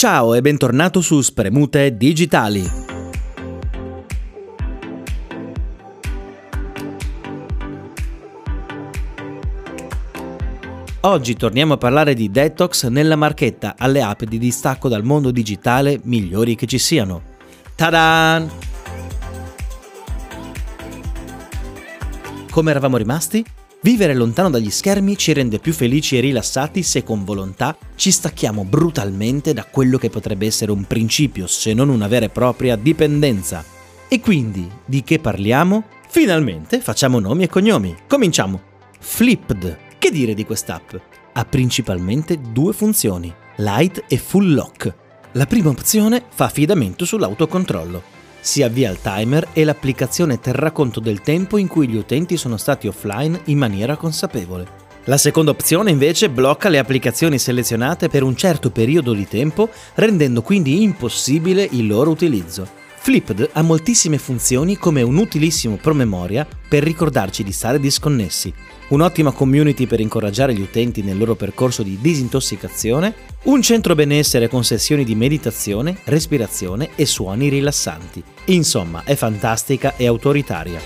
Ciao e bentornato su Spremute Digitali. Oggi torniamo a parlare di detox nella marchetta alle app di distacco dal mondo digitale migliori che ci siano. Tadan! Come eravamo rimasti? Vivere lontano dagli schermi ci rende più felici e rilassati se con volontà ci stacchiamo brutalmente da quello che potrebbe essere un principio, se non una vera e propria dipendenza. E quindi, di che parliamo? Finalmente facciamo nomi e cognomi. Cominciamo. Flipped. Che dire di quest'app? Ha principalmente due funzioni, light e full lock. La prima opzione fa affidamento sull'autocontrollo si avvia il timer e l'applicazione terrà conto del tempo in cui gli utenti sono stati offline in maniera consapevole. La seconda opzione invece blocca le applicazioni selezionate per un certo periodo di tempo, rendendo quindi impossibile il loro utilizzo. Flipped ha moltissime funzioni come un utilissimo promemoria per ricordarci di stare disconnessi, un'ottima community per incoraggiare gli utenti nel loro percorso di disintossicazione, un centro benessere con sessioni di meditazione, respirazione e suoni rilassanti. Insomma, è fantastica e autoritaria.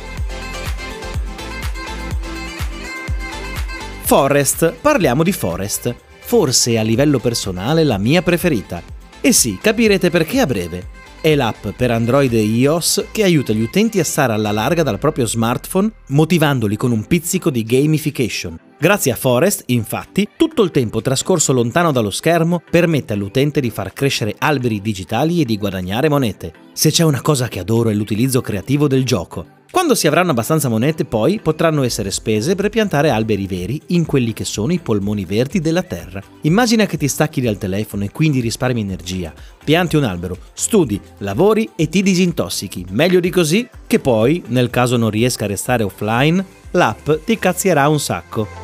Forest, parliamo di Forest. Forse a livello personale la mia preferita. E sì, capirete perché a breve è l'app per Android e iOS che aiuta gli utenti a stare alla larga dal proprio smartphone, motivandoli con un pizzico di gamification. Grazie a Forest, infatti, tutto il tempo trascorso lontano dallo schermo permette all'utente di far crescere alberi digitali e di guadagnare monete. Se c'è una cosa che adoro è l'utilizzo creativo del gioco. Quando si avranno abbastanza monete, poi potranno essere spese per piantare alberi veri in quelli che sono i polmoni verdi della terra. Immagina che ti stacchi dal telefono e quindi risparmi energia. Pianti un albero, studi, lavori e ti disintossichi. Meglio di così che poi, nel caso non riesca a restare offline, l'app ti cazzierà un sacco.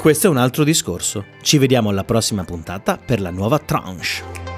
Questo è un altro discorso. Ci vediamo alla prossima puntata per la nuova tranche.